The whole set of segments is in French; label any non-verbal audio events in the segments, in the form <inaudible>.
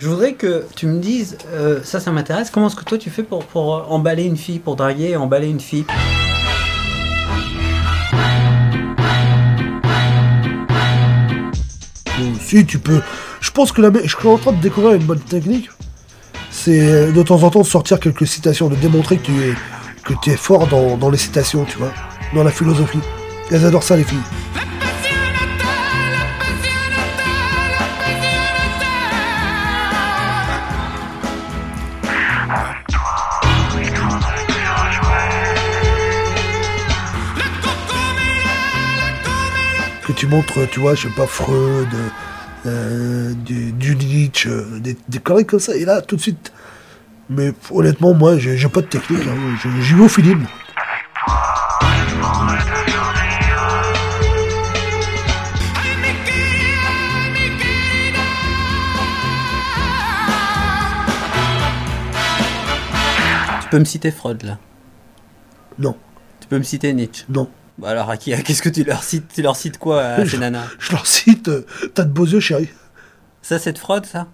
Je voudrais que tu me dises, euh, ça, ça m'intéresse, comment est-ce que toi tu fais pour, euh, emballer une fille, pour draguer et emballer une fille? Bon, si tu peux. Je pense que la je suis en train de découvrir une bonne technique. C'est de temps en temps de sortir quelques citations, de démontrer que tu es, que tu es fort dans, dans les citations, tu vois, dans la philosophie. Elles adorent ça, les filles. Que tu montres, tu vois, je sais pas, Freud, euh, du, du Nietzsche, euh, des, des conneries comme ça. Et là, tout de suite. Mais honnêtement, moi, j'ai pas de technique. hein. J'y vais au feeling. Tu peux me citer Freud là? Non, Tu peux me citer Nietzsche? Non. Bah alors, à qui- qu'est-ce que tu leur cites Tu leur cites quoi à ces nanas? Je leur cite, euh, t'as de beaux yeux, chérie. Ça, c'est de Freud, ça?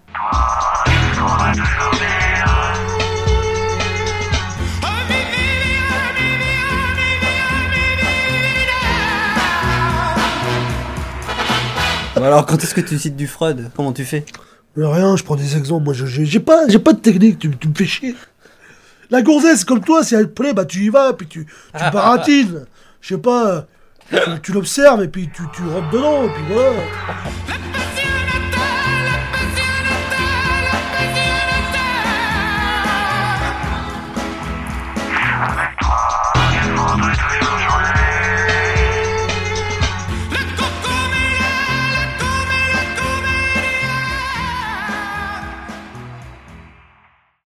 Alors, quand est-ce que tu cites du Freud Comment tu fais? Rien, je prends des exemples. Moi, j'ai pas, j'ai pas de technique. Tu, tu me fais chier. La gonzesse, comme toi, si elle te plaît, bah tu y vas, puis tu, tu <laughs> baratines. Je sais pas, tu, l'observes et puis tu rentres dedans, et puis voilà.